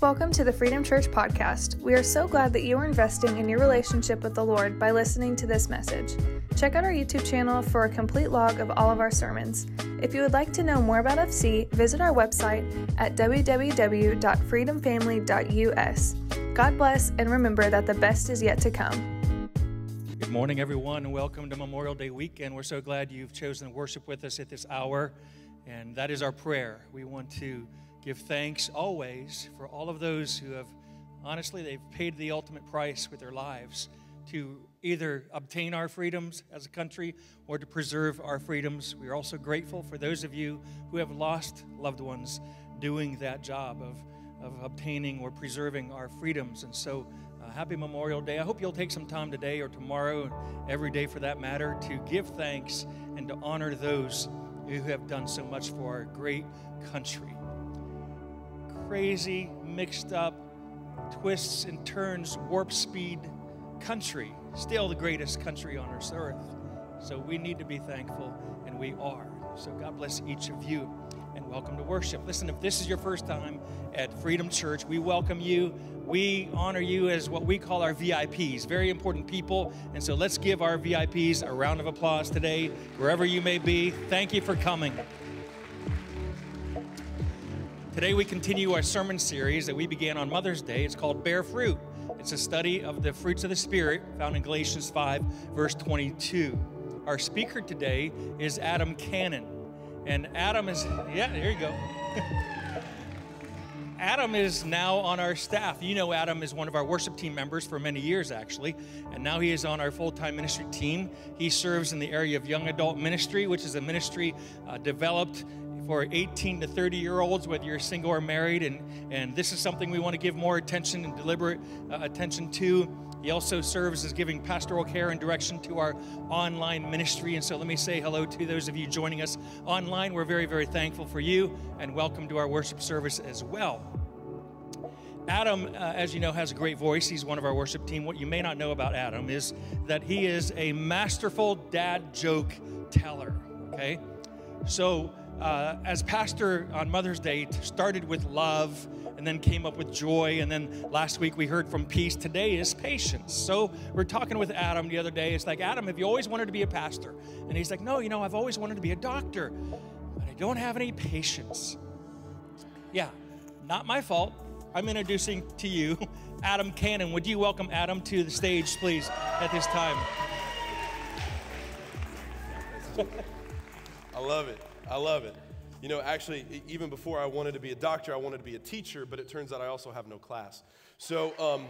Welcome to the Freedom Church podcast. We are so glad that you are investing in your relationship with the Lord by listening to this message. Check out our YouTube channel for a complete log of all of our sermons. If you would like to know more about FC, visit our website at www.freedomfamily.us. God bless, and remember that the best is yet to come. Good morning, everyone, and welcome to Memorial Day weekend. We're so glad you've chosen to worship with us at this hour, and that is our prayer. We want to give thanks always for all of those who have, honestly, they've paid the ultimate price with their lives to either obtain our freedoms as a country or to preserve our freedoms. We are also grateful for those of you who have lost loved ones doing that job of, of obtaining or preserving our freedoms. And so, uh, happy Memorial Day. I hope you'll take some time today or tomorrow, every day for that matter, to give thanks and to honor those who have done so much for our great country crazy, mixed up, twists and turns, warp speed country. Still the greatest country on this earth. So we need to be thankful, and we are. So God bless each of you, and welcome to worship. Listen, if this is your first time at Freedom Church, we welcome you. We honor you as what we call our VIPs, very important people. And so let's give our VIPs a round of applause today, wherever you may be. Thank you for coming. Today we continue our sermon series that we began on Mother's Day. It's called Bear Fruit. It's a study of the fruits of the Spirit found in Galatians 5, verse 22. Our speaker today is Adam Cannon. And Adam is, yeah, there you go. Adam is now on our staff. You know, Adam is one of our worship team members for many years, actually, and now he is on our full time ministry team. He serves in the area of young adult ministry, which is a ministry uh, developed for 18 to 30 year olds, whether you're single or married. And, and this is something we want to give more attention and deliberate uh, attention to. He also serves as giving pastoral care and direction to our online ministry. And so let me say hello to those of you joining us online. We're very, very thankful for you and welcome to our worship service as well. Adam, uh, as you know, has a great voice. He's one of our worship team. What you may not know about Adam is that he is a masterful dad joke teller. Okay? So uh, as pastor on Mother's Day, started with love and then came up with joy. And then last week we heard from peace. Today is patience. So we're talking with Adam the other day. It's like, Adam, have you always wanted to be a pastor? And he's like, No, you know, I've always wanted to be a doctor, but I don't have any patience. Yeah, not my fault. I'm introducing to you Adam Cannon. Would you welcome Adam to the stage, please, at this time? I love it. I love it. You know, actually, even before I wanted to be a doctor, I wanted to be a teacher, but it turns out I also have no class. So, um,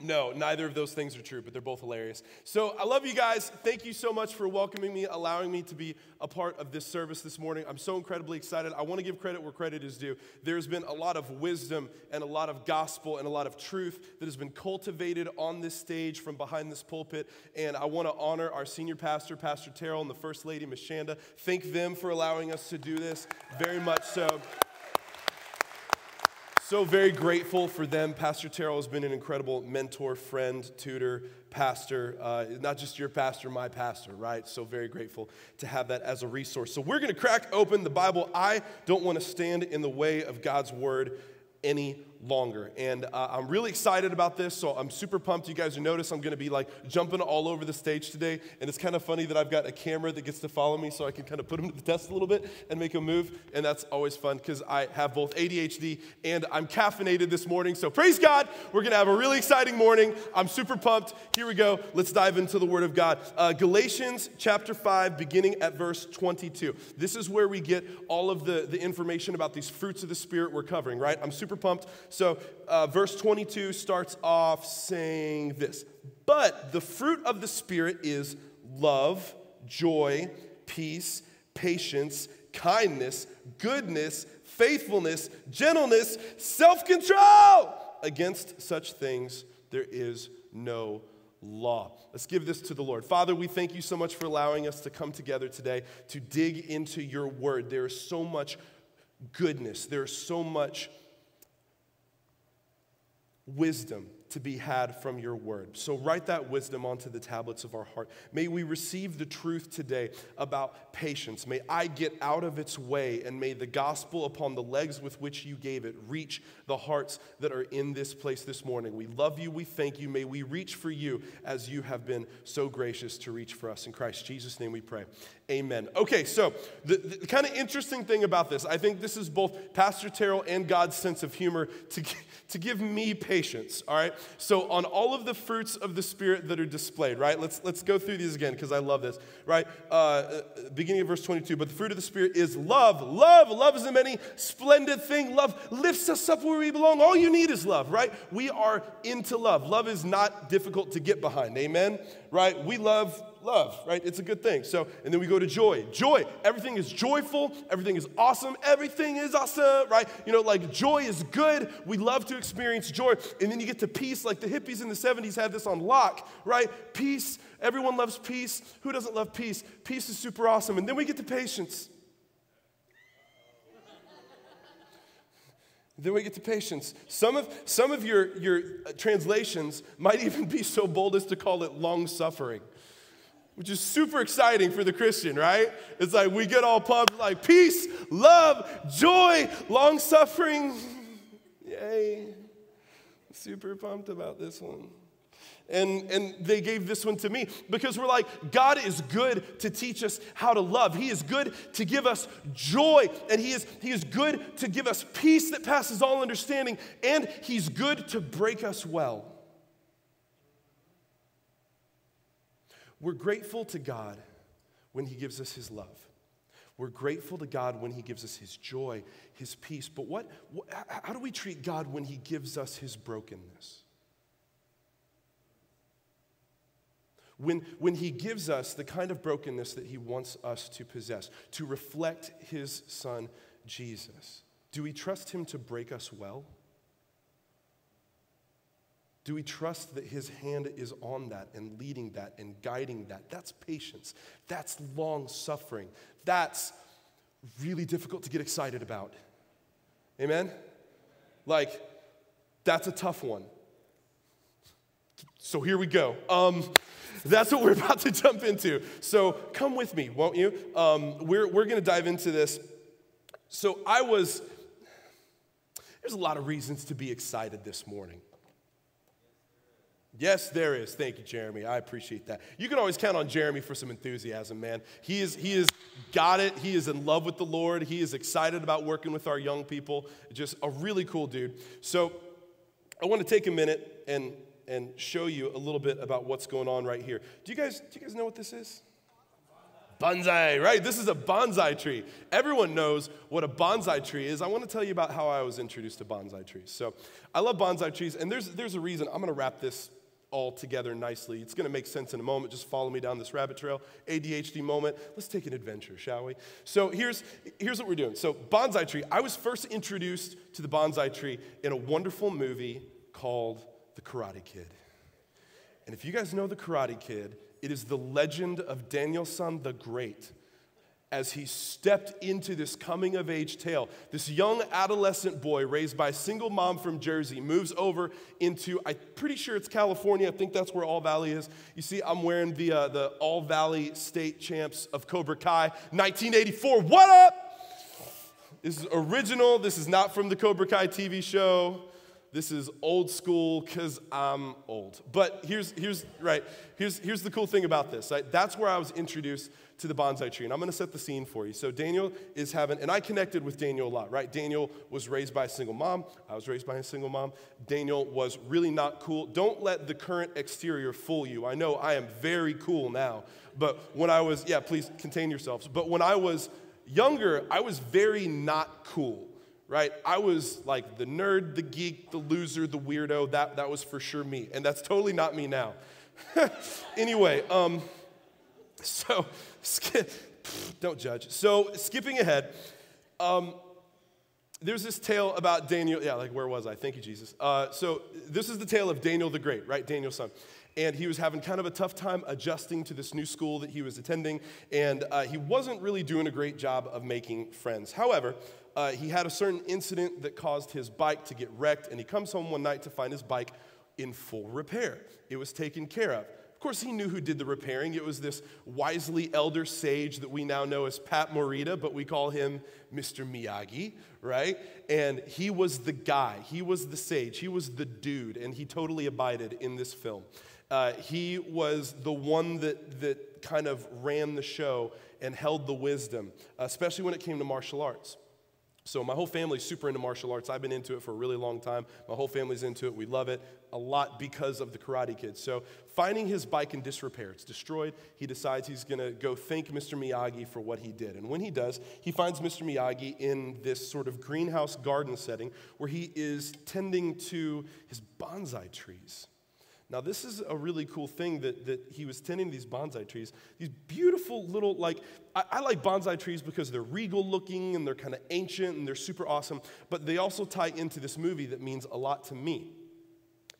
no, neither of those things are true, but they're both hilarious. So I love you guys. Thank you so much for welcoming me, allowing me to be a part of this service this morning. I'm so incredibly excited. I want to give credit where credit is due. There's been a lot of wisdom and a lot of gospel and a lot of truth that has been cultivated on this stage from behind this pulpit. And I want to honor our senior pastor, Pastor Terrell, and the First Lady, Miss Shanda. Thank them for allowing us to do this very much so. So very grateful for them. Pastor Terrell has been an incredible mentor, friend, tutor, pastor. Uh, not just your pastor, my pastor, right? So very grateful to have that as a resource. So we're going to crack open the Bible. I don't want to stand in the way of God's word any longer. And uh, I'm really excited about this, so I'm super pumped. You guys notice I'm gonna be like jumping all over the stage today. And it's kind of funny that I've got a camera that gets to follow me so I can kind of put him to the test a little bit and make him move. And that's always fun because I have both ADHD and I'm caffeinated this morning. So praise God, we're gonna have a really exciting morning. I'm super pumped. Here we go. Let's dive into the Word of God. Uh, Galatians chapter 5, beginning at verse 22. This is where we get all of the, the information about these fruits of the Spirit we're covering, right? I'm super pumped. So, uh, verse 22 starts off saying this But the fruit of the Spirit is love, joy, peace, patience, kindness, goodness, faithfulness, gentleness, self control. Against such things there is no law. Let's give this to the Lord. Father, we thank you so much for allowing us to come together today to dig into your word. There is so much goodness, there is so much wisdom to be had from your word. So write that wisdom onto the tablets of our heart. May we receive the truth today about patience. May I get out of its way, and may the gospel upon the legs with which you gave it reach the hearts that are in this place this morning. We love you. We thank you. May we reach for you as you have been so gracious to reach for us. In Christ Jesus' name we pray. Amen. Okay, so the, the kind of interesting thing about this, I think this is both Pastor Terrell and God's sense of humor to, to give me patience, all right? So on all of the fruits of the Spirit that are displayed, right? Let's, let's go through these again because I love this, right? Uh, uh, beginning of verse 22, but the fruit of the Spirit is love. Love, love is a many splendid thing. Love lifts us up where we belong. All you need is love, right? We are into love. Love is not difficult to get behind, amen? Right? We love love, right? It's a good thing. So, and then we go to joy. Joy, everything is joyful, everything is awesome, everything is awesome, right? You know, like joy is good. We love to experience joy. And then you get to peace, like the hippies in the 70s had this on lock, right? Peace, everyone loves peace. Who doesn't love peace? Peace is super awesome. And then we get to patience. Then we get to patience. Some of, some of your, your uh, translations might even be so bold as to call it long suffering which is super exciting for the Christian, right? It's like we get all pumped, like peace, love, joy, long suffering. Yay. Super pumped about this one. And, and they gave this one to me because we're like, God is good to teach us how to love. He is good to give us joy. And he is, he is good to give us peace that passes all understanding. And He's good to break us well. We're grateful to God when He gives us His love. We're grateful to God when He gives us His joy, His peace. But what, how do we treat God when He gives us His brokenness? When, when He gives us the kind of brokenness that He wants us to possess, to reflect His Son, Jesus, do we trust Him to break us well? Do we trust that His hand is on that and leading that and guiding that? That's patience. That's long suffering. That's really difficult to get excited about. Amen? Like, that's a tough one. So here we go. Um, that's what we're about to jump into. So come with me, won't you? Um, we're we're going to dive into this. So I was, there's a lot of reasons to be excited this morning. Yes, there is. Thank you, Jeremy. I appreciate that. You can always count on Jeremy for some enthusiasm, man. He is he is got it. He is in love with the Lord. He is excited about working with our young people. Just a really cool dude. So, I want to take a minute and and show you a little bit about what's going on right here. Do you guys do you guys know what this is? Bonsai, right? This is a bonsai tree. Everyone knows what a bonsai tree is. I want to tell you about how I was introduced to bonsai trees. So, I love bonsai trees, and there's, there's a reason. I'm going to wrap this all together nicely. It's going to make sense in a moment. Just follow me down this rabbit trail. ADHD moment. Let's take an adventure, shall we? So here's, here's what we're doing. So, bonsai tree. I was first introduced to the bonsai tree in a wonderful movie called The Karate Kid. And if you guys know The Karate Kid, it is the legend of Daniel-san the Great as he stepped into this coming of age tale. This young adolescent boy raised by a single mom from Jersey moves over into, I'm pretty sure it's California. I think that's where All Valley is. You see, I'm wearing the, uh, the All Valley State Champs of Cobra Kai 1984. What up? This is original. This is not from the Cobra Kai TV show. This is old school because I'm old. But here's, here's, right, here's, here's the cool thing about this. Right? That's where I was introduced to the bonsai tree. And I'm going to set the scene for you. So Daniel is having, and I connected with Daniel a lot, right? Daniel was raised by a single mom. I was raised by a single mom. Daniel was really not cool. Don't let the current exterior fool you. I know I am very cool now. But when I was, yeah, please contain yourselves. But when I was younger, I was very not cool right? I was like the nerd, the geek, the loser, the weirdo. That, that was for sure me. And that's totally not me now. anyway, um, so skip, don't judge. So, skipping ahead, um, there's this tale about Daniel. Yeah, like where was I? Thank you, Jesus. Uh, so, this is the tale of Daniel the Great, right? Daniel-san. And he was having kind of a tough time adjusting to this new school that he was attending, and uh, he wasn't really doing a great job of making friends. However, uh, he had a certain incident that caused his bike to get wrecked, and he comes home one night to find his bike in full repair. It was taken care of. Of course, he knew who did the repairing. It was this wisely elder sage that we now know as Pat Morita, but we call him Mr. Miyagi, right? And he was the guy, he was the sage, he was the dude, and he totally abided in this film. Uh, he was the one that, that kind of ran the show and held the wisdom, especially when it came to martial arts. So, my whole family's super into martial arts. I've been into it for a really long time. My whole family's into it. We love it a lot because of the Karate Kids. So, finding his bike in disrepair, it's destroyed. He decides he's going to go thank Mr. Miyagi for what he did. And when he does, he finds Mr. Miyagi in this sort of greenhouse garden setting where he is tending to his bonsai trees. Now, this is a really cool thing that, that he was tending these bonsai trees. These beautiful little, like, I, I like bonsai trees because they're regal looking and they're kind of ancient and they're super awesome, but they also tie into this movie that means a lot to me.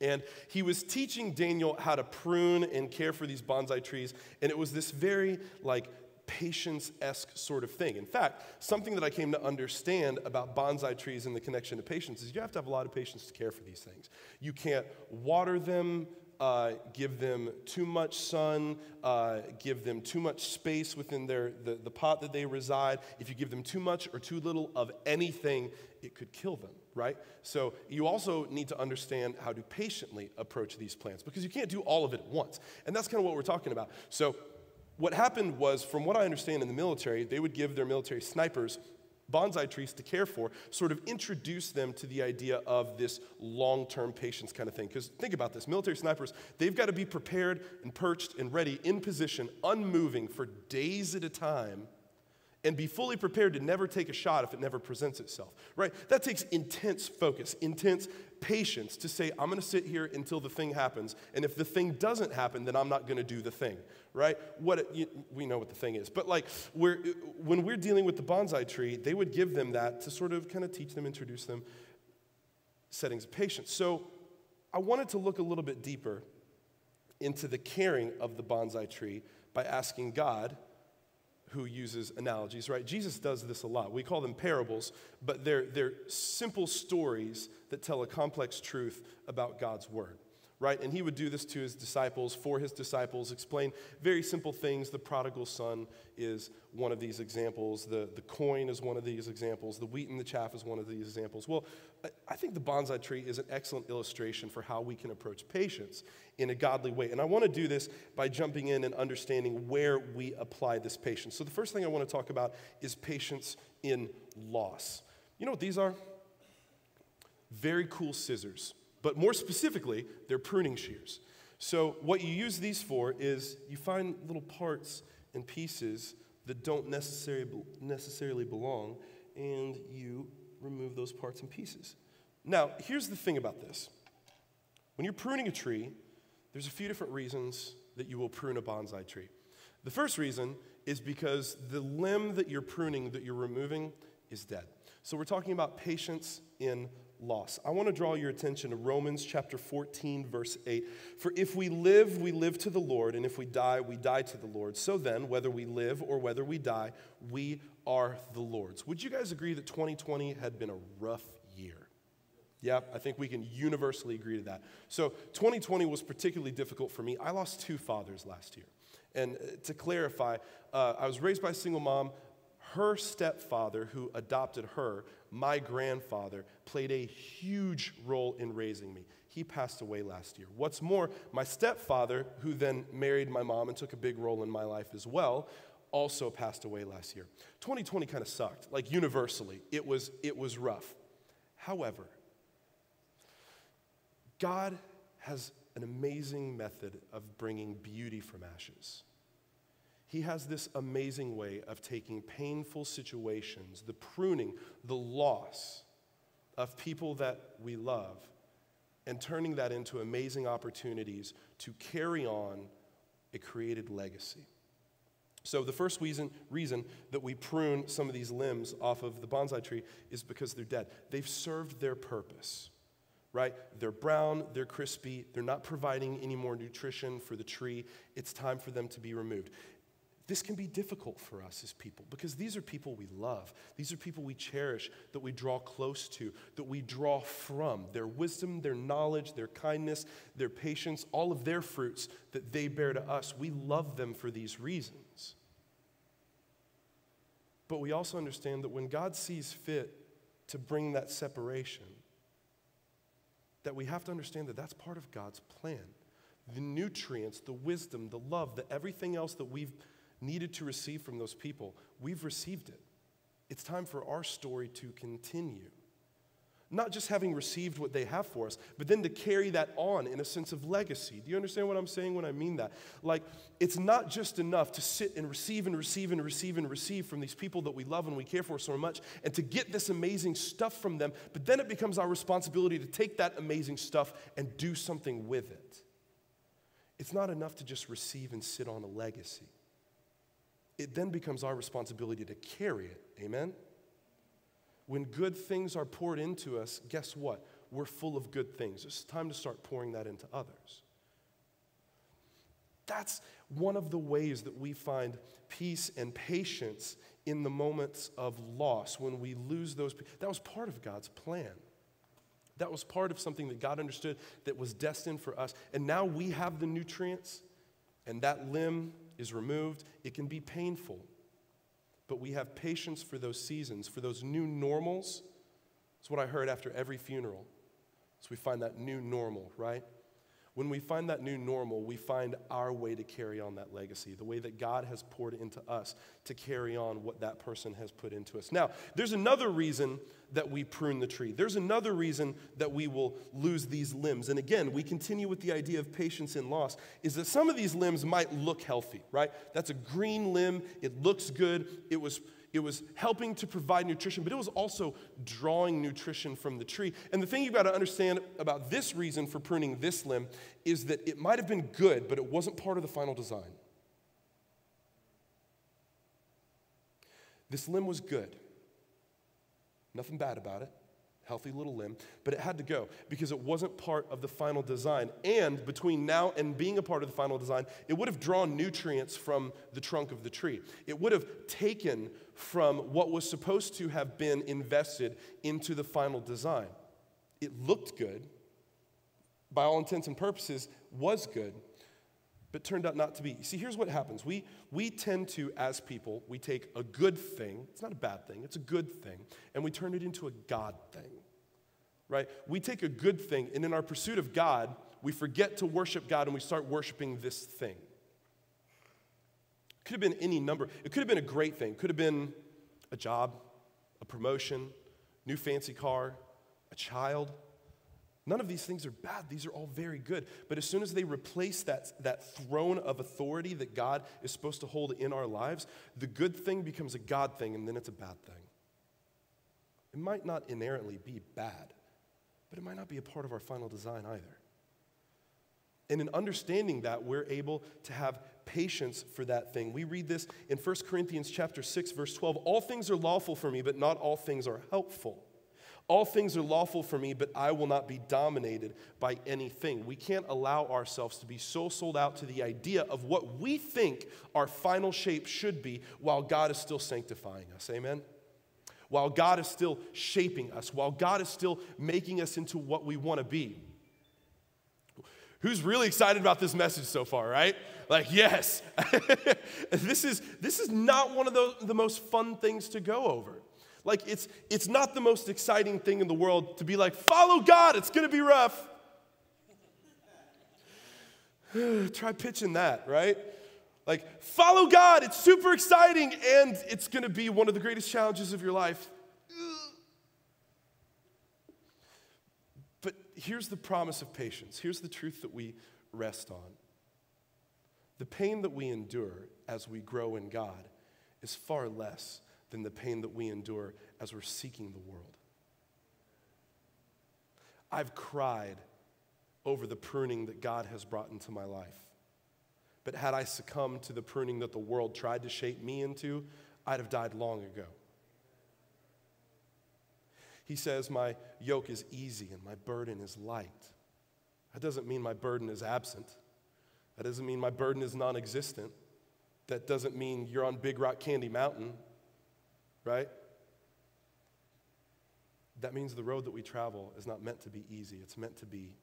And he was teaching Daniel how to prune and care for these bonsai trees, and it was this very, like, patience esque sort of thing. In fact, something that I came to understand about bonsai trees and the connection to patience is you have to have a lot of patience to care for these things. You can't water them uh, give them too much sun, uh, give them too much space within their, the, the pot that they reside. If you give them too much or too little of anything, it could kill them, right? So you also need to understand how to patiently approach these plants because you can't do all of it at once. And that's kind of what we're talking about. So what happened was, from what I understand in the military, they would give their military snipers bonsai trees to care for sort of introduce them to the idea of this long term patience kind of thing. Because think about this military snipers, they've got to be prepared and perched and ready in position, unmoving for days at a time and be fully prepared to never take a shot if it never presents itself, right? That takes intense focus, intense patience to say, I'm gonna sit here until the thing happens. And if the thing doesn't happen, then I'm not gonna do the thing, right? What it, you, we know what the thing is. But like, we're, when we're dealing with the bonsai tree, they would give them that to sort of kind of teach them, introduce them settings of patience. So I wanted to look a little bit deeper into the caring of the bonsai tree by asking God who uses analogies, right? Jesus does this a lot. We call them parables, but they're, they're simple stories that tell a complex truth about God's word right? And he would do this to his disciples, for his disciples, explain very simple things. The prodigal son is one of these examples, the, the coin is one of these examples, the wheat and the chaff is one of these examples. Well, I think the bonsai tree is an excellent illustration for how we can approach patience in a godly way. And I want to do this by jumping in and understanding where we apply this patience. So, the first thing I want to talk about is patience in loss. You know what these are? Very cool scissors. But more specifically, they're pruning shears. So, what you use these for is you find little parts and pieces that don't necessarily, necessarily belong, and you remove those parts and pieces. Now, here's the thing about this when you're pruning a tree, there's a few different reasons that you will prune a bonsai tree. The first reason is because the limb that you're pruning, that you're removing, is dead. So, we're talking about patience in loss. I want to draw your attention to Romans chapter 14, verse 8. For if we live, we live to the Lord, and if we die, we die to the Lord. So then, whether we live or whether we die, we are the Lord's. Would you guys agree that 2020 had been a rough year? Yeah, I think we can universally agree to that. So 2020 was particularly difficult for me. I lost two fathers last year. And uh, to clarify, uh, I was raised by a single mom. Her stepfather, who adopted her, my grandfather played a huge role in raising me. He passed away last year. What's more, my stepfather, who then married my mom and took a big role in my life as well, also passed away last year. 2020 kind of sucked, like universally. It was, it was rough. However, God has an amazing method of bringing beauty from ashes. He has this amazing way of taking painful situations, the pruning, the loss of people that we love, and turning that into amazing opportunities to carry on a created legacy. So, the first reason, reason that we prune some of these limbs off of the bonsai tree is because they're dead. They've served their purpose, right? They're brown, they're crispy, they're not providing any more nutrition for the tree. It's time for them to be removed This can be difficult for us as people because these are people we love. These are people we cherish, that we draw close to, that we draw from. Their wisdom, their knowledge, their kindness, their patience, all of their fruits that they bear to us. We love them for these reasons. But we also understand that when God sees fit to bring that separation, that we have to understand that that's part of God's plan. The nutrients, the wisdom, the love, the everything else that we've needed to receive from those people, we've received it. It's time for our story to continue. Not just having received what they have for us, but then to carry that on in a sense of legacy. Do you understand what I'm saying when I mean that? Like, it's not just enough to sit and receive and receive and receive and receive from these people that we love and we care for so much and to get this amazing stuff from them, but then it becomes our responsibility to take that amazing stuff and do something with it. It's not enough to just receive and sit on a legacy it then becomes our responsibility to carry it. Amen? When good things are poured into us, guess what? We're full of good things. It's time to start pouring that into others. That's one of the ways that we find peace and patience in the moments of loss when we lose those. That was part of God's plan. That was part of something that God understood that was destined for us. And now we have the nutrients, and that limb is removed, it can be painful. But we have patience for those seasons, for those new normals. It's what I heard after every funeral. So we find that new normal, right? When we find that new normal, we find our way to carry on that legacy, the way that God has poured into us to carry on what that person has put into us. Now, there's another reason that we prune the tree. There's another reason that we will lose these limbs. And again, we continue with the idea of patience in loss, is that some of these limbs might look healthy, right? That's a green limb, it looks good, it was it was helping to provide nutrition, but it was also drawing nutrition from the tree. And the thing you've got to understand about this reason for pruning this limb is that it might have been good, but it wasn't part of the final design. This limb was good, nothing bad about it healthy little limb, but it had to go because it wasn't part of the final design. And between now and being a part of the final design, it would have drawn nutrients from the trunk of the tree. It would have taken from what was supposed to have been invested into the final design. It looked good, by all intents and purposes, was good, but turned out not to be. See, here's what happens. We, we tend to, as people, we take a good thing, it's not a bad thing, it's a good thing, and we turn it into a God thing, right? We take a good thing, and in our pursuit of God, we forget to worship God and we start worshiping this thing. It could have been any number. It could have been a great thing. Could have been a job, a promotion, new fancy car, a child. None of these things are bad. These are all very good. But as soon as they replace that, that throne of authority that God is supposed to hold in our lives, the good thing becomes a God thing, and then it's a bad thing. It might not inherently be bad, but it might not be a part of our final design either. And in understanding that, we're able to have patience for that thing. We read this in 1 Corinthians chapter 6 verse 12, all things are lawful for me, but not all things are helpful. All things are lawful for me, but I will not be dominated by anything. We can't allow ourselves to be so sold out to the idea of what we think our final shape should be while God is still sanctifying us. Amen? While God is still shaping us, while God is still making us into what we want to be. Who's really excited about this message so far, right? Like, yes. this, is, this is not one of the, the most fun things to go over. Like, it's, it's not the most exciting thing in the world to be like, follow God, it's gonna be rough. Try pitching that, right? Like, follow God, it's super exciting, and it's gonna be one of the greatest challenges of your life. But here's the promise of patience. Here's the truth that we rest on. The pain that we endure as we grow in God is far less than the pain that we endure as we're seeking the world. I've cried over the pruning that God has brought into my life. But had I succumbed to the pruning that the world tried to shape me into, I'd have died long ago. He says, My yoke is easy and my burden is light. That doesn't mean my burden is absent. That doesn't mean my burden is non existent. That doesn't mean you're on Big Rock Candy Mountain, right? That means the road that we travel is not meant to be easy, it's meant to be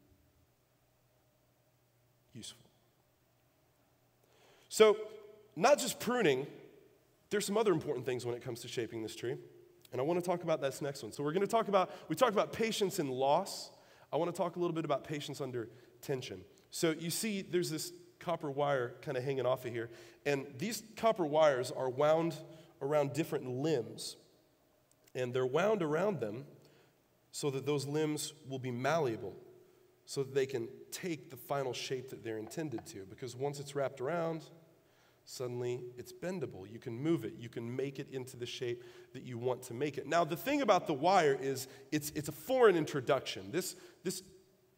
useful. So, not just pruning, there's some other important things when it comes to shaping this tree. And I want to talk about this next one. So, we're going to talk about, we talked about patience and loss. I want to talk a little bit about patience under tension. So, you see, there's this copper wire kind of hanging off of here. And these copper wires are wound around different limbs. And they're wound around them so that those limbs will be malleable, so that they can take the final shape that they're intended to. Because once it's wrapped around, suddenly it's bendable. You can move it, you can make it into the shape that you want to make it. Now, the thing about the wire is it's, it's a foreign introduction. This, this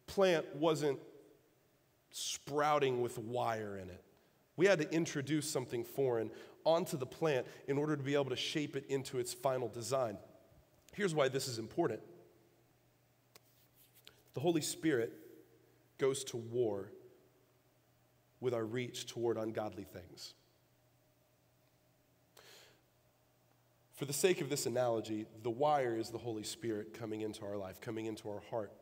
plant wasn't sprouting with wire in it. We had to introduce something foreign onto the plant in order to be able to shape it into its final design. Here's why this is important the Holy Spirit goes to war with our reach toward ungodly things. For the sake of this analogy, the wire is the Holy Spirit coming into our life, coming into our heart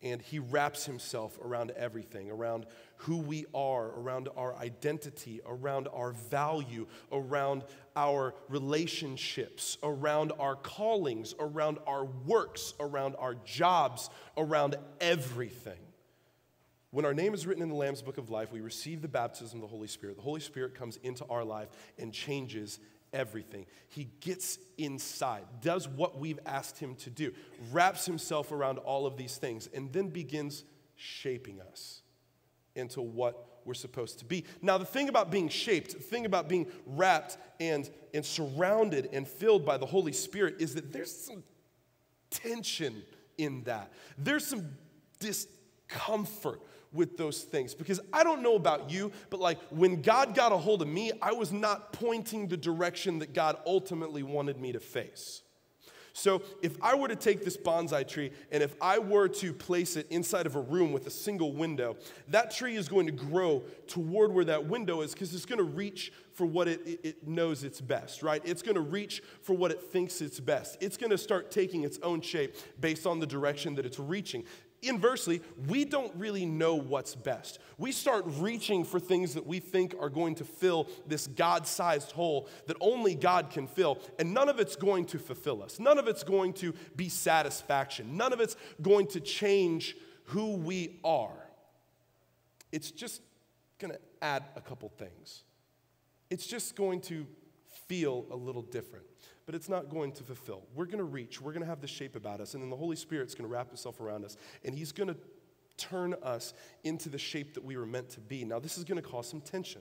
and he wraps himself around everything around who we are, around our identity, around our value, around our relationships, around our callings, around our works, around our jobs, around everything. When our name is written in the Lamb's Book of Life, we receive the baptism of the Holy Spirit. The Holy Spirit comes into our life and changes everything. He gets inside, does what we've asked him to do, wraps himself around all of these things, and then begins shaping us into what we're supposed to be. Now, the thing about being shaped, the thing about being wrapped and, and surrounded and filled by the Holy Spirit is that there's some tension in that. There's some discomfort with those things. Because I don't know about you, but like when God got a hold of me, I was not pointing the direction that God ultimately wanted me to face. So, if I were to take this bonsai tree and if I were to place it inside of a room with a single window, that tree is going to grow toward where that window is because it's going to reach for what it, it, knows it's best, right? It's going to reach for what it thinks it's best. It's going to start taking its own shape based on the direction that it's reaching. Inversely, we don't really know what's best. We start reaching for things that we think are going to fill this God sized hole that only God can fill, and none of it's going to fulfill us. None of it's going to be satisfaction. None of it's going to change who we are. It's just going to add a couple things. It's just going to feel a little different but it's not going to fulfill. We're going to reach, we're going to have the shape about us, and then the Holy Spirit's going to wrap himself around us, and he's going to turn us into the shape that we were meant to be. Now, this is going to cause some tension.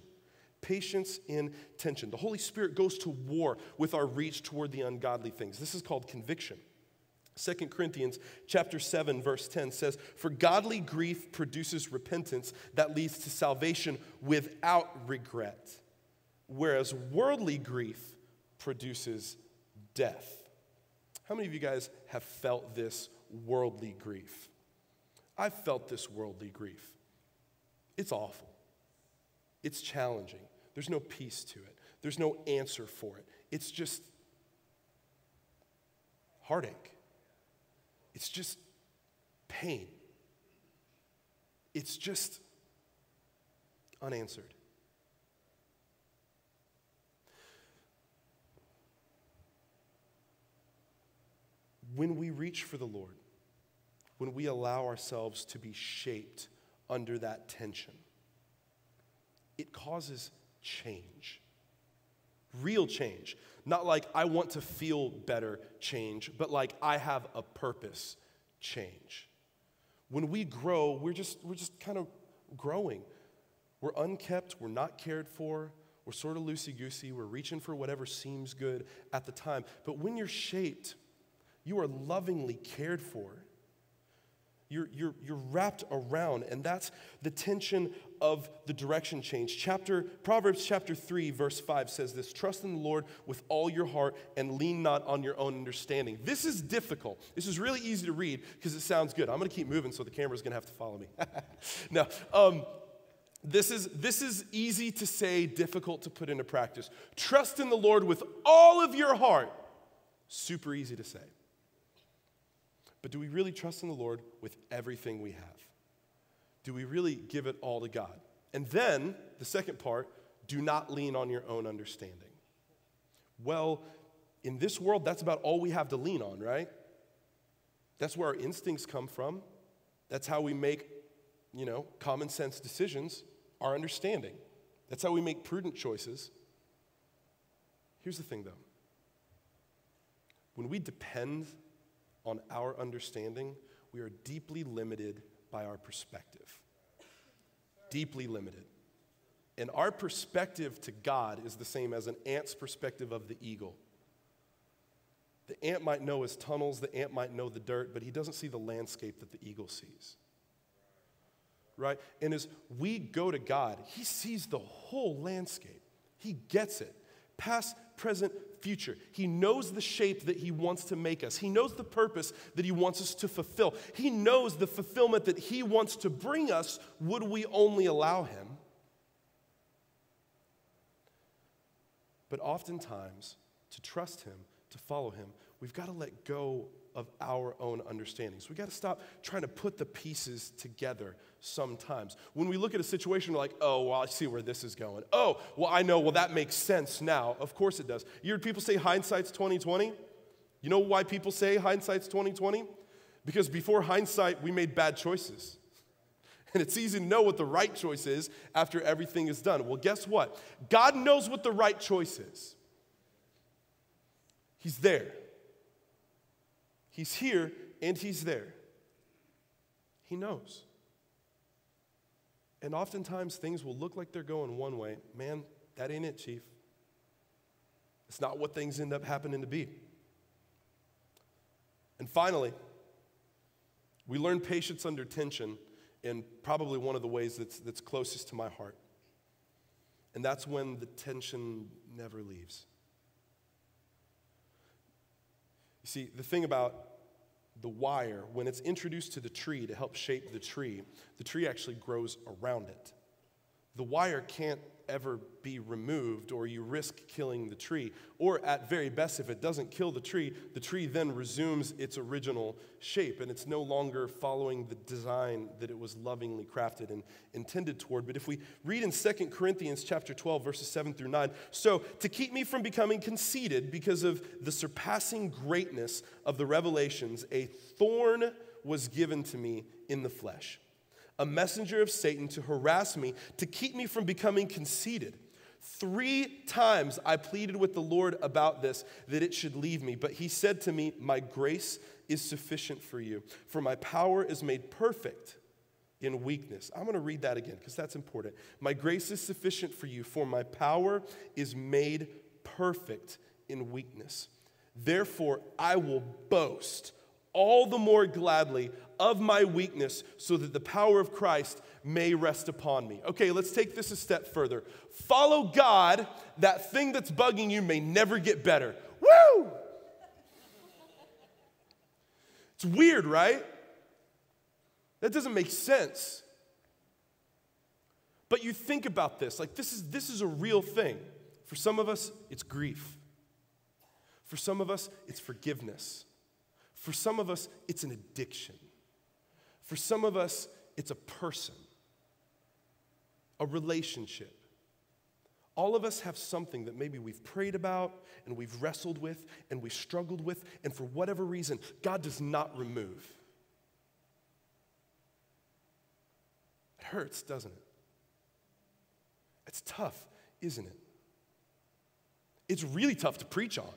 Patience in tension. The Holy Spirit goes to war with our reach toward the ungodly things. This is called conviction. 2 Corinthians chapter 7 verse 10 says, "For godly grief produces repentance that leads to salvation without regret, whereas worldly grief produces death. How many of you guys have felt this worldly grief? I've felt this worldly grief. It's awful. It's challenging. There's no peace to it, there's no answer for it. It's just heartache. It's just pain. It's just unanswered. When we reach for the Lord, when we allow ourselves to be shaped under that tension, it causes change. Real change. Not like I want to feel better change, but like I have a purpose change. When we grow, we're just, we're just kind of growing. We're unkept, we're not cared for, we're sort of loosey goosey, we're reaching for whatever seems good at the time. But when you're shaped, you are lovingly cared for. You're, you're, you're wrapped around, and that's the tension of the direction change. Chapter, Proverbs chapter 3, verse 5 says this Trust in the Lord with all your heart and lean not on your own understanding. This is difficult. This is really easy to read because it sounds good. I'm going to keep moving, so the camera's going to have to follow me. now, Um, This is, this is easy to say, difficult to put into practice. Trust in the Lord with all of your heart. Super easy to say. But do we really trust in the Lord with everything we have? Do we really give it all to God? And then, the second part, do not lean on your own understanding. Well, in this world, that's about all we have to lean on, right? That's where our instincts come from. That's how we make, you know, common sense decisions, our understanding. That's how we make prudent choices. Here's the thing, though when we depend on our understanding, we are deeply limited by our perspective. Deeply limited. And our perspective to God is the same as an ant's perspective of the eagle. The ant might know his tunnels, the ant might know the dirt, but he doesn't see the landscape that the eagle sees. Right? And as we go to God, he sees the whole landscape. He gets it. Past, present, future. He knows the shape that He wants to make us. He knows the purpose that He wants us to fulfill. He knows the fulfillment that He wants to bring us, would we only allow Him. But oftentimes, to trust Him, to follow Him, we've got to let go of our own understandings. We've got to stop trying to put the pieces together sometimes. When we look at a situation, we're like, oh, well, I see where this is going. Oh, well, I know, well, that makes sense now. Of course it does. You heard people say hindsight's 2020? You know why people say hindsight's 2020? Because before hindsight, we made bad choices. And it's easy to know what the right choice is after everything is done. Well, guess what? God knows what the right choice is. He's there. He's here and He's there. He knows. And oftentimes things will look like they're going one way. Man, that ain't it, Chief. It's not what things end up happening to be. And finally, we learn patience under tension in probably one of the ways that's, that's closest to my heart. And that's when the tension never leaves. You see, the thing about the wire, when it's introduced to the tree to help shape the tree, the tree actually grows around it. The wire can't ever be removed or you risk killing the tree. Or at very best, if it doesn't kill the tree, the tree then resumes its original shape and it's no longer following the design that it was lovingly crafted and intended toward. But if we read in 2 Corinthians chapter 12, verses 7 through 9, so to keep me from becoming conceited because of the surpassing greatness of the revelations, a thorn was given to me in the flesh a messenger of Satan to harass me, to keep me from becoming conceited. Three times I pleaded with the Lord about this, that it should leave me. But he said to me, My grace is sufficient for you, for my power is made perfect in weakness. I'm going to read that again because that's important. My grace is sufficient for you, for my power is made perfect in weakness. Therefore, I will boast all the more gladly of my weakness so that the power of Christ may rest upon me. Okay, let's take this a step further. Follow God, that thing that's bugging you may never get better. Woo! It's weird, right? That doesn't make sense. But you think about this, like this is this is a real thing. For some of us, it's grief. For some of us, it's forgiveness. For some of us, it's an addiction. For some of us, it's a person, a relationship. All of us have something that maybe we've prayed about and we've wrestled with and we've struggled with, and for whatever reason, God does not remove. It hurts, doesn't it? It's tough, isn't it? It's really tough to preach on,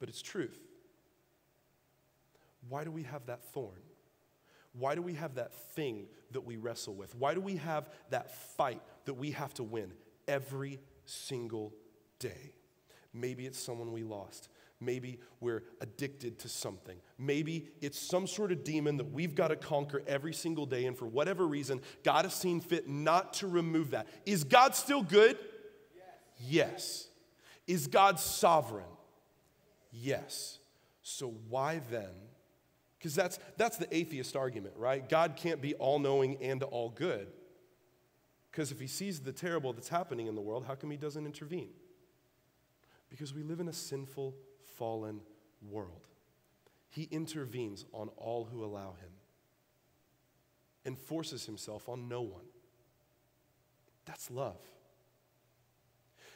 but it's truth. Why do we have that thorn? Why do we have that thing that we wrestle with? Why do we have that fight that we have to win every single day? Maybe it's someone we lost. Maybe we're addicted to something. Maybe it's some sort of demon that we've got to conquer every single day, and for whatever reason, God has seen fit not to remove that. Is God still good? Yes. yes. Is God sovereign? Yes. So why then Because that's, that's the atheist argument, right? God can't be all knowing and all good. Because if he sees the terrible that's happening in the world, how come he doesn't intervene? Because we live in a sinful, fallen world. He intervenes on all who allow him and forces himself on no one. That's love.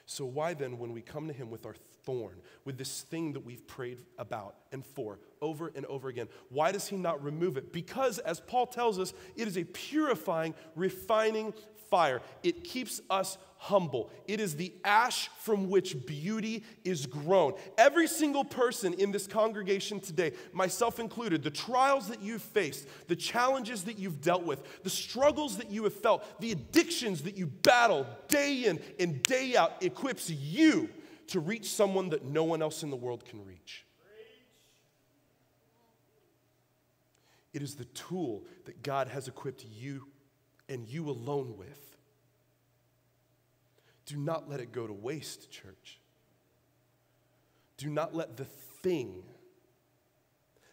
So, why then, when we come to Him with our thorn, with this thing that we've prayed about and for over and over again, why does He not remove it? Because, as Paul tells us, it is a purifying, refining fire. It keeps us humble. It is the ash from which beauty is grown. Every single person in this congregation today, myself included, the trials that you've faced, the challenges that you've dealt with, the struggles that you have felt, the addictions that you battle day in and day out equips you to reach someone that no one else in the world can reach. It is the tool that God has equipped you and you alone with do not let it go to waste, church. Do not let the thing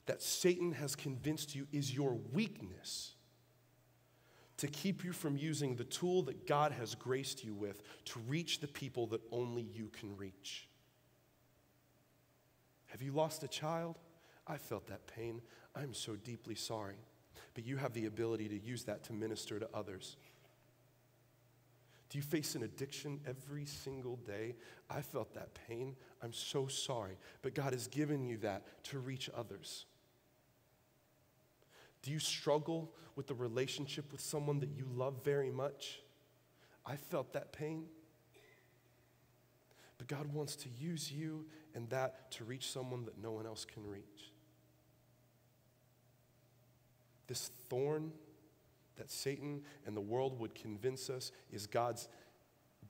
that Satan has convinced you is your weakness to keep you from using the tool that God has graced you with to reach the people that only you can reach. Have you lost a child? I felt that pain. I'm so deeply sorry. But you have the ability to use that to minister to others. Do you face an addiction every single day? I felt that pain. I'm so sorry. But God has given you that to reach others. Do you struggle with the relationship with someone that you love very much? I felt that pain. But God wants to use you and that to reach someone that no one else can reach. This thorn that Satan and the world would convince us is God's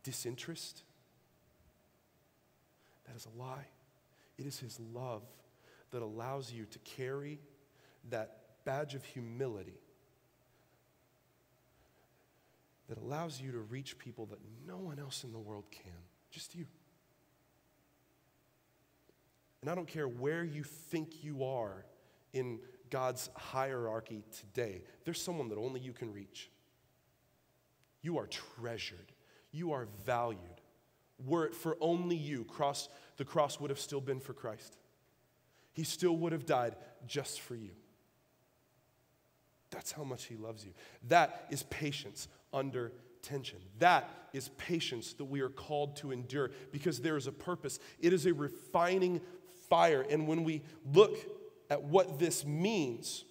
disinterest. That is a lie. It is His love that allows you to carry that badge of humility, that allows you to reach people that no one else in the world can, just you. And I don't care where you think you are in God's hierarchy today, there's someone that only you can reach. You are treasured, you are valued. Were it for only you, cross, the cross would have still been for Christ. He still would have died just for you. That's how much He loves you. That is patience under tension. That is patience that we are called to endure because there is a purpose. It is a refining fire. And when we look at what this means.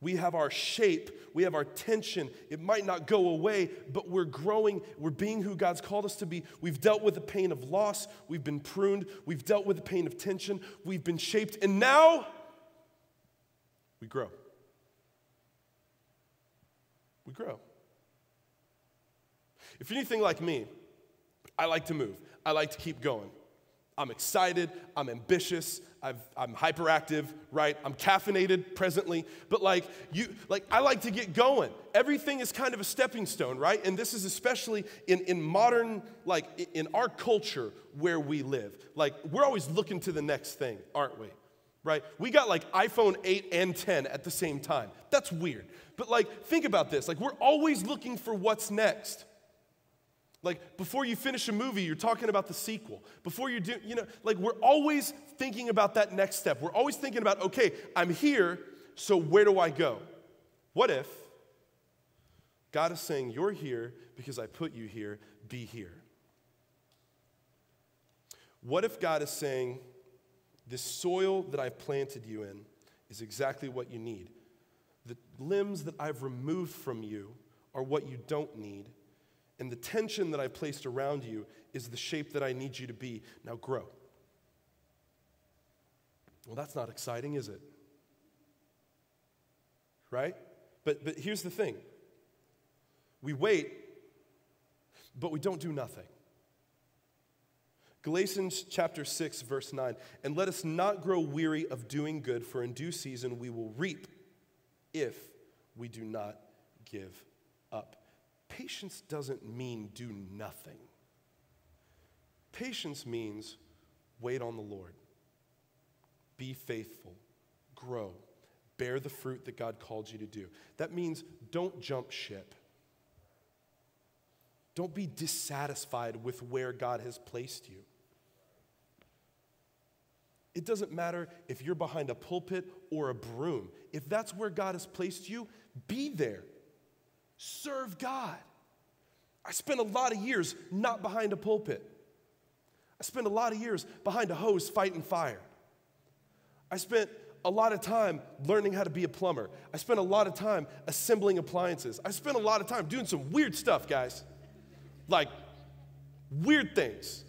We have our shape, we have our tension. It might not go away, but we're growing. We're being who God's called us to be. We've dealt with the pain of loss, we've been pruned, we've dealt with the pain of tension, we've been shaped, and now we grow. We grow. If you're anything like me, I like to move, I like to keep going. I'm excited, I'm ambitious, i am hyperactive, right? I'm caffeinated presently, but like you, like I like to get going. Everything is kind of a stepping stone, right? And this is especially in, in modern, like in our culture where we live. Like we're always looking to the next thing, aren't we? Right? We got like iPhone 8 and 10 at the same time. That's weird. But like, think about this. Like, we're always looking for what's next. Like before you finish a movie, you're talking about the sequel. Before you do, you know, like we're always thinking about that next step. We're always thinking about, okay, I'm here, so where do I go? What if God is saying, You're here because I put you here, be here? What if God is saying, This soil that I've planted you in is exactly what you need? The limbs that I've removed from you are what you don't need and the tension that I've placed around you is the shape that I need you to be. Now grow. Well, that's not exciting, is it? Right? But, but here's the thing we wait, but we don't do nothing. Galatians chapter 6, verse 9. And let us not grow weary of doing good, for in due season we will reap if we do not give up. Patience doesn't mean do nothing. Patience means wait on the Lord, be faithful, grow, bear the fruit that God called you to do. That means don't jump ship. Don't be dissatisfied with where God has placed you. It doesn't matter if you're behind a pulpit or a broom. If that's where God has placed you, be there. Serve God. I spent a lot of years not behind a pulpit. I spent a lot of years behind a hose fighting fire. I spent a lot of time learning how to be a plumber. I spent a lot of time assembling appliances. I spent a lot of time doing some weird stuff, guys. Like weird things.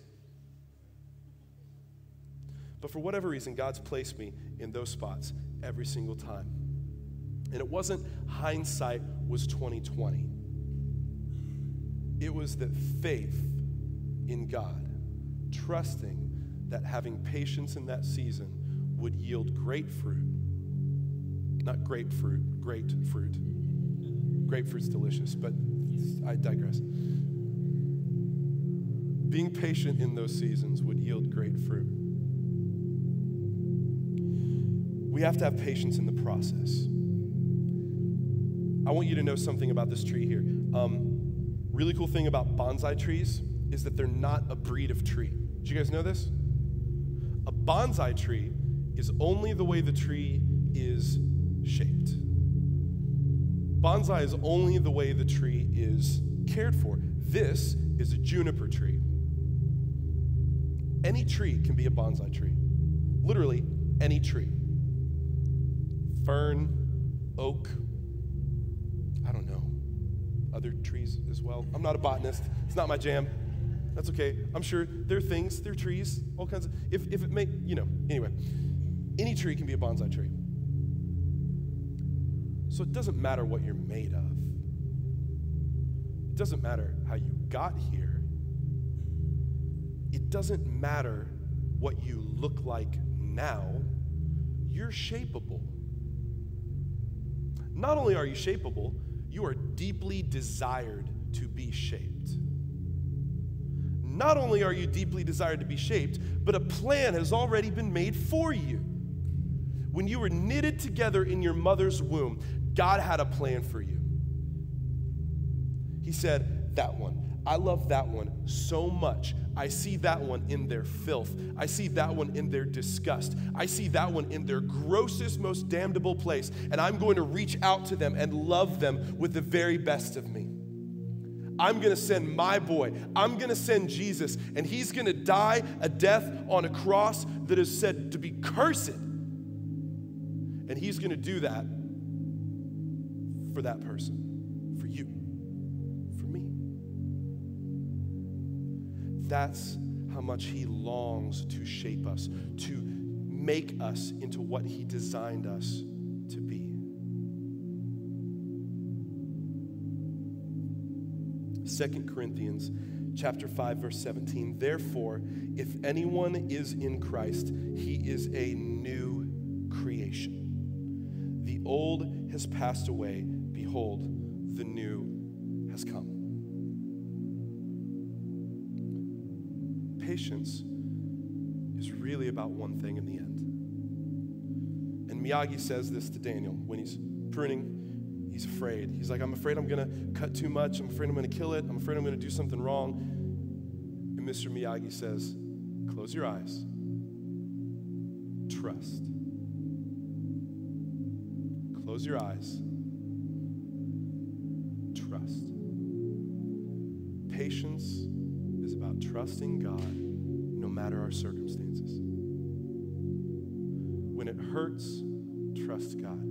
But for whatever reason, God's placed me in those spots every single time. And it wasn't hindsight was 2020. It was that faith in God, trusting that having patience in that season would yield great fruit. Not grapefruit, great fruit. Grapefruit's delicious, but I digress. Being patient in those seasons would yield great fruit. We have to have patience in the process. I want you to know something about this tree here. Um, really cool thing about bonsai trees is that they're not a breed of tree. Did you guys know this? A bonsai tree is only the way the tree is shaped. Bonsai is only the way the tree is cared for. This is a juniper tree. Any tree can be a bonsai tree. Literally, any tree fern, oak, I don't know, other trees as well. I'm not a botanist, it's not my jam. That's okay. I'm sure there are things, there are trees, all kinds of, if, if it may, you know, anyway, any tree can be a bonsai tree. So it doesn't matter what you're made of, it doesn't matter how you got here, it doesn't matter what you look like now, you're shapeable. Not only are you shapeable, you are deeply desired to be shaped. Not only are you deeply desired to be shaped, but a plan has already been made for you. When you were knitted together in your mother's womb, God had a plan for you. He said, That one, I love that one so much. I see that one in their filth. I see that one in their disgust. I see that one in their grossest, most damnable place. And I'm going to reach out to them and love them with the very best of me. I'm going to send my boy. I'm going to send Jesus. And he's going to die a death on a cross that is said to be cursed. And he's going to do that for that person, for you. That's how much He longs to shape us, to make us into what He designed us to be. Second Corinthians chapter 5 verse 17 therefore if anyone is in Christ he is a new creation. The old has passed away. Behold the new has come patience is really about one thing in the end. And Miyagi says this to Daniel when he's pruning. He's afraid. He's like, I'm afraid I'm going to cut too much. I'm afraid I'm going to kill it. I'm afraid I'm going to do something wrong. And Mr. Miyagi says, Close your eyes. Trust. Close your eyes. Trust. Patience is about trusting God matter our circumstances. When it hurts, trust God.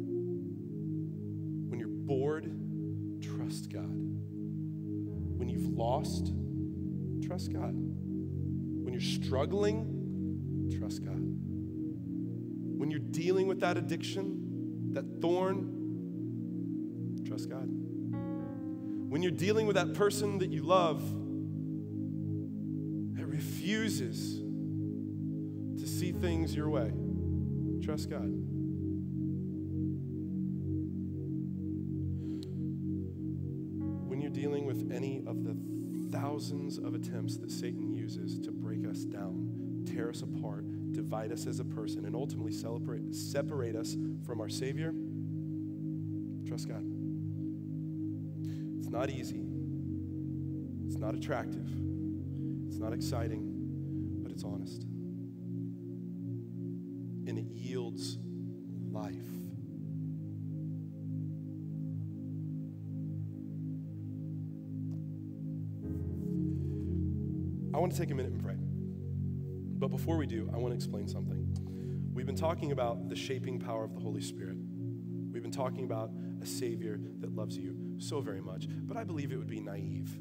When you're bored, trust God. When you've lost, trust God. When you're struggling, trust God. When you're dealing with that addiction, that thorn, trust God. When you're dealing with that person that you love, refuses to see things your way, trust God. When you're dealing with any of the thousands of attempts that Satan uses to break us down, tear us apart, divide us as a person, and ultimately celebrate, separate us from our Savior, trust God. It's not easy, it's not attractive, it's not exciting, it's honest. And it yields life. I want to take a minute and pray. But before we do, I want to explain something. We've been talking about the shaping power of the Holy Spirit. We've been talking about a Savior that loves you so very much. But I believe it would be naive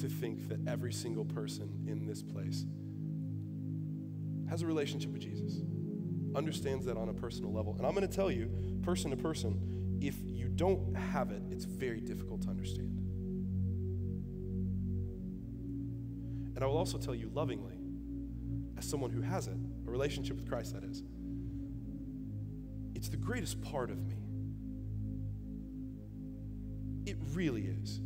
to think that every single person in this place has a relationship with Jesus, understands that on a personal level. And I'm going to tell you, person to person, if you don't have it, it's very difficult to understand. And I will also tell you lovingly, as someone who has it, a relationship with Christ, that is, it's the greatest part of me. It really is.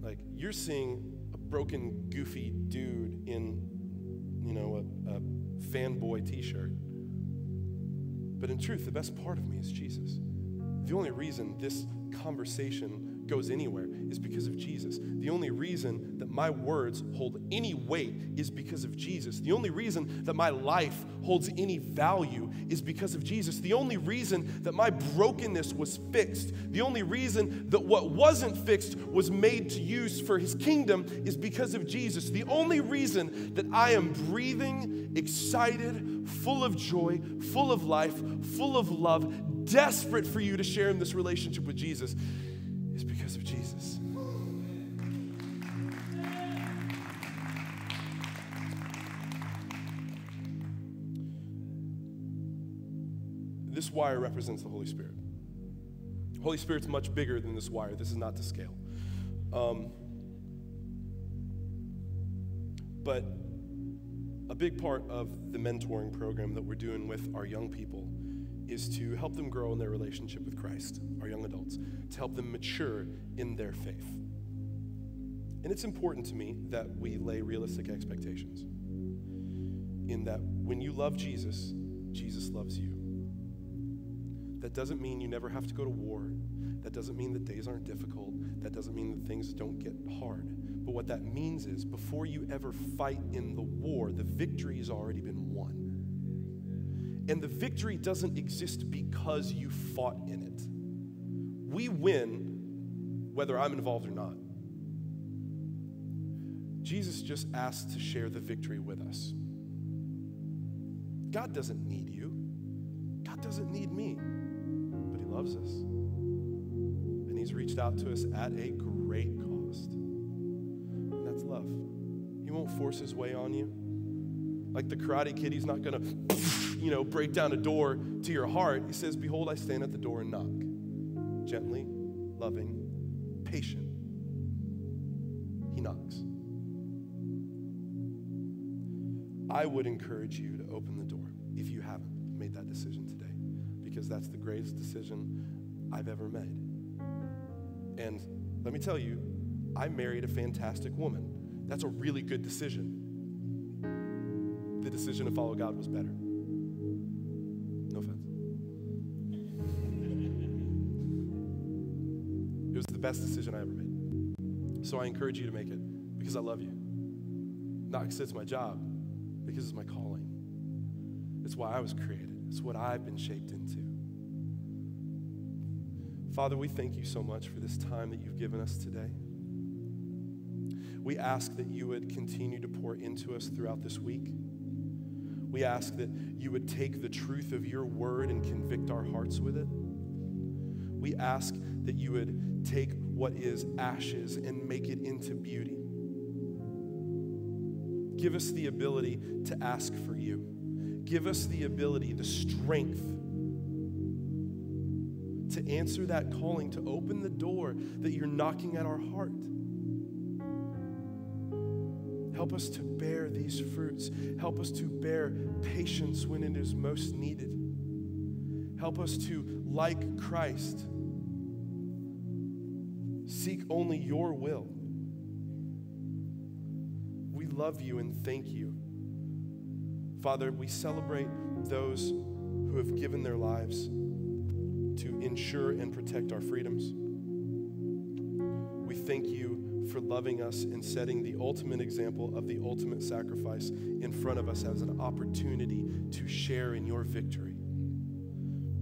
Like, you're seeing a broken, goofy dude in, you know, a, a fanboy t shirt. But in truth, the best part of me is Jesus. The only reason this conversation goes anywhere is because of Jesus. The only reason that my words hold any weight is because of Jesus. The only reason that my life holds any value is because of Jesus. The only reason that my brokenness was fixed, the only reason that what wasn't fixed was made to use for his kingdom is because of Jesus. The only reason that I am breathing, excited, full of joy, full of life, full of love, desperate for you to share in this relationship with Jesus because of Jesus. This wire represents the Holy Spirit. Holy Spirit's much bigger than this wire. This is not to scale. Um, but a big part of the mentoring program that we're doing with our young people is to help them grow in their relationship with Christ, our young adults, to help them mature in their faith. And it's important to me that we lay realistic expectations. In that when you love Jesus, Jesus loves you. That doesn't mean you never have to go to war. That doesn't mean that days aren't difficult. That doesn't mean that things don't get hard. But what that means is before you ever fight in the war, the victory has already been won. And the victory doesn't exist because you fought in it. We win whether I'm involved or not. Jesus just asked to share the victory with us. God doesn't need you, God doesn't need me, but He loves us. And He's reached out to us at a great cost. And that's love. He won't force His way on you. Like the karate kid, He's not going to you know, break down a door to your heart. He says, Behold, I stand at the door and knock. Gently, loving, patient. He knocks. I would encourage you to open the door if you haven't made that decision today, because that's the greatest decision I've ever made. And let me tell you, I married a fantastic woman. That's a really good decision. The decision to follow God was better. Best decision I ever made. So I encourage you to make it because I love you. Not because it's my job, because it's my calling. It's why I was created, it's what I've been shaped into. Father, we thank you so much for this time that you've given us today. We ask that you would continue to pour into us throughout this week. We ask that you would take the truth of your word and convict our hearts with it. We ask that you would take what is ashes and make it into beauty. Give us the ability to ask for you. Give us the ability, the strength to answer that calling, to open the door that you're knocking at our heart. Help us to bear these fruits. Help us to bear patience when it is most needed. Help us to, like Christ, seek only your will. We love you and thank you Father, we celebrate those who have given their lives to ensure and protect our freedoms. We thank you for loving us and setting the ultimate example of the ultimate sacrifice in front of us as an opportunity to share in your victory.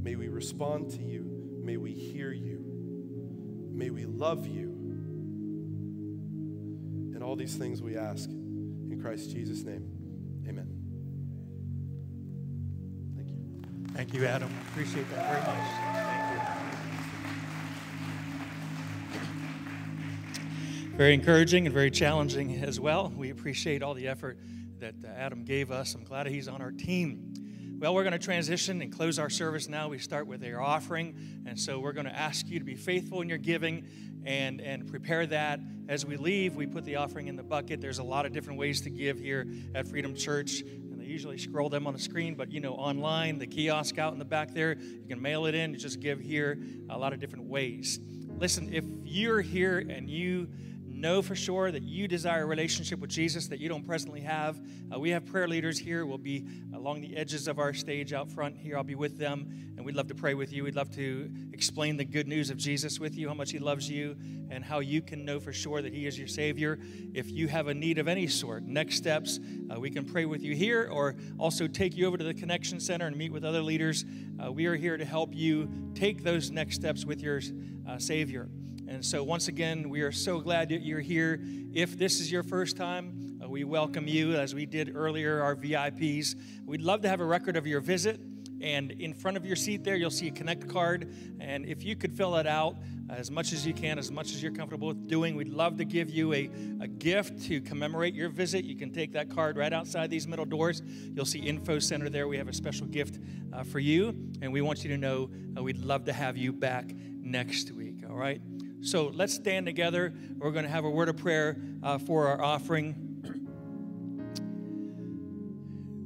May we respond to you. May we hear you. May we love you. And all these things we ask in Christ Jesus' name. Amen. Thank you. Thank you, Adam. Appreciate that very much. Thank you. Very encouraging and very challenging as well. We appreciate all the effort that uh, Adam gave us. I'm glad he's on our team. Well, we're going to transition and close our service now. We start with our offering. And so we're going to ask you to be faithful in your giving and, and prepare that. As we leave, we put the offering in the bucket. There's a lot of different ways to give here at Freedom Church. And they usually scroll them on the screen, but you know, online, the kiosk out in the back there, you can mail it in. You just give here a lot of different ways. Listen, if you're here and you know for sure that you desire a relationship with Jesus that you don't presently have, uh, we have prayer leaders here. We'll be along the edges of our stage out front here. I'll be with them, and we'd love to pray with you. We'd love to explain the good news of Jesus with you, how much He loves you, and how you can know for sure that He is your Savior. If you have a need of any sort, next steps, uh, we can pray with you here or also take you over to the Connection Center and meet with other leaders. Uh, we are here to help you take those next steps with your uh, Savior. And so, once again, we are so glad that you're here. If this is your first time, uh, we welcome you as we did earlier, our VIPs. We'd love to have a record of your visit. And in front of your seat there, you'll see a Connect card. And if you could fill it out as much as you can, as much as you're comfortable with doing, we'd love to give you a, a gift to commemorate your visit. You can take that card right outside these middle doors. You'll see Info Center there. We have a special gift uh, for you. And we want you to know uh, we'd love to have you back next week. All right? So let's stand together. We're going to have a word of prayer uh, for our offering.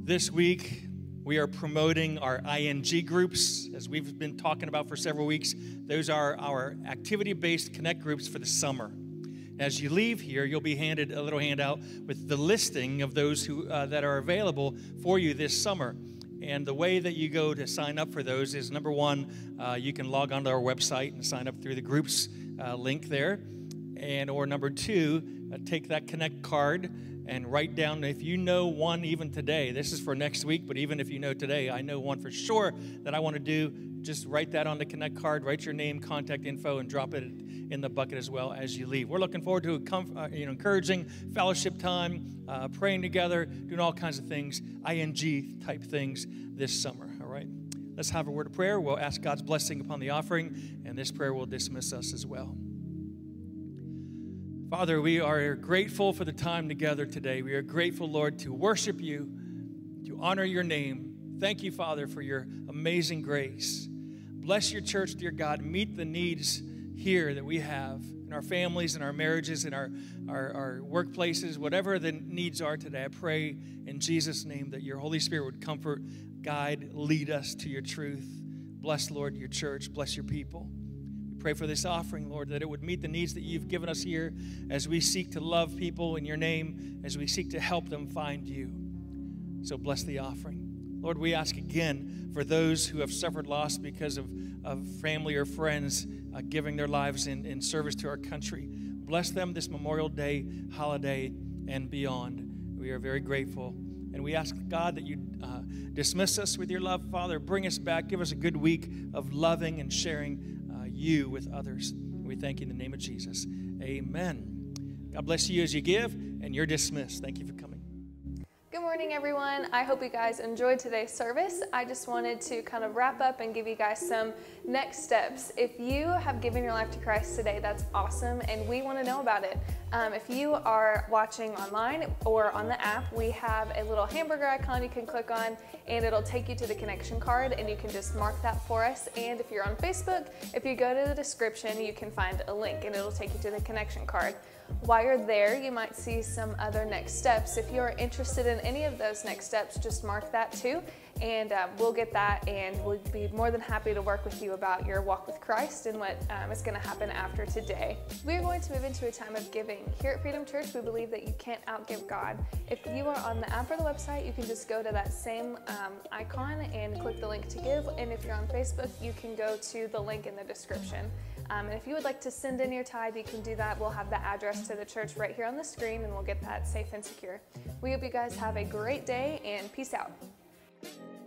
This week, we are promoting our ING groups, as we've been talking about for several weeks. Those are our activity based connect groups for the summer. As you leave here, you'll be handed a little handout with the listing of those who, uh, that are available for you this summer. And the way that you go to sign up for those is number one, uh, you can log onto our website and sign up through the groups uh, link there. And or number two, uh, take that connect card and write down if you know one even today. This is for next week, but even if you know today, I know one for sure that I want to do. Just write that on the connect card, write your name, contact info, and drop it in the bucket as well as you leave. We're looking forward to a comf- uh, you know, encouraging fellowship time, uh, praying together, doing all kinds of things, ing type things this summer. Let's have a word of prayer. We'll ask God's blessing upon the offering, and this prayer will dismiss us as well. Father, we are grateful for the time together today. We are grateful, Lord, to worship you, to honor your name. Thank you, Father, for your amazing grace. Bless your church, dear God. Meet the needs here that we have in our families, in our marriages, in our, our, our workplaces, whatever the needs are today. I pray in Jesus' name that your Holy Spirit would comfort guide, lead us to your truth. Bless, Lord, your church. Bless your people. We pray for this offering, Lord, that it would meet the needs that you've given us here as we seek to love people in your name, as we seek to help them find you. So bless the offering. Lord, we ask again for those who have suffered loss because of, of family or friends uh, giving their lives in, in service to our country. Bless them this Memorial Day holiday and beyond. We are very grateful. And we ask, God, that you uh, dismiss us with your love, Father. Bring us back. Give us a good week of loving and sharing uh, you with others. We thank you in the name of Jesus. Amen. God bless you as you give, and you're dismissed. Thank you for coming. Good morning, everyone. I hope you guys enjoyed today's service. I just wanted to kind of wrap up and give you guys some next steps. If you have given your life to Christ today, that's awesome, and we want to know about it. Um, if you are watching online or on the app, we have a little hamburger icon you can click on, and it'll take you to the connection card, and you can just mark that for us. And if you're on Facebook, if you go to the description, you can find a link, and it'll take you to the connection card. While you're there, you might see some other next steps. If you're interested in any of those next steps, just mark that too, and uh, we'll get that, and we'll be more than happy to work with you about your walk with Christ and what um, is going to happen after today. We are going to move into a time of giving. Here at Freedom Church, we believe that you can't outgive God. If you are on the app or the website, you can just go to that same um, icon and click the link to give. And if you're on Facebook, you can go to the link in the description. Um, and if you would like to send in your tithe, you can do that. We'll have the address to the church right here on the screen and we'll get that safe and secure. We hope you guys have a great day and peace out thank you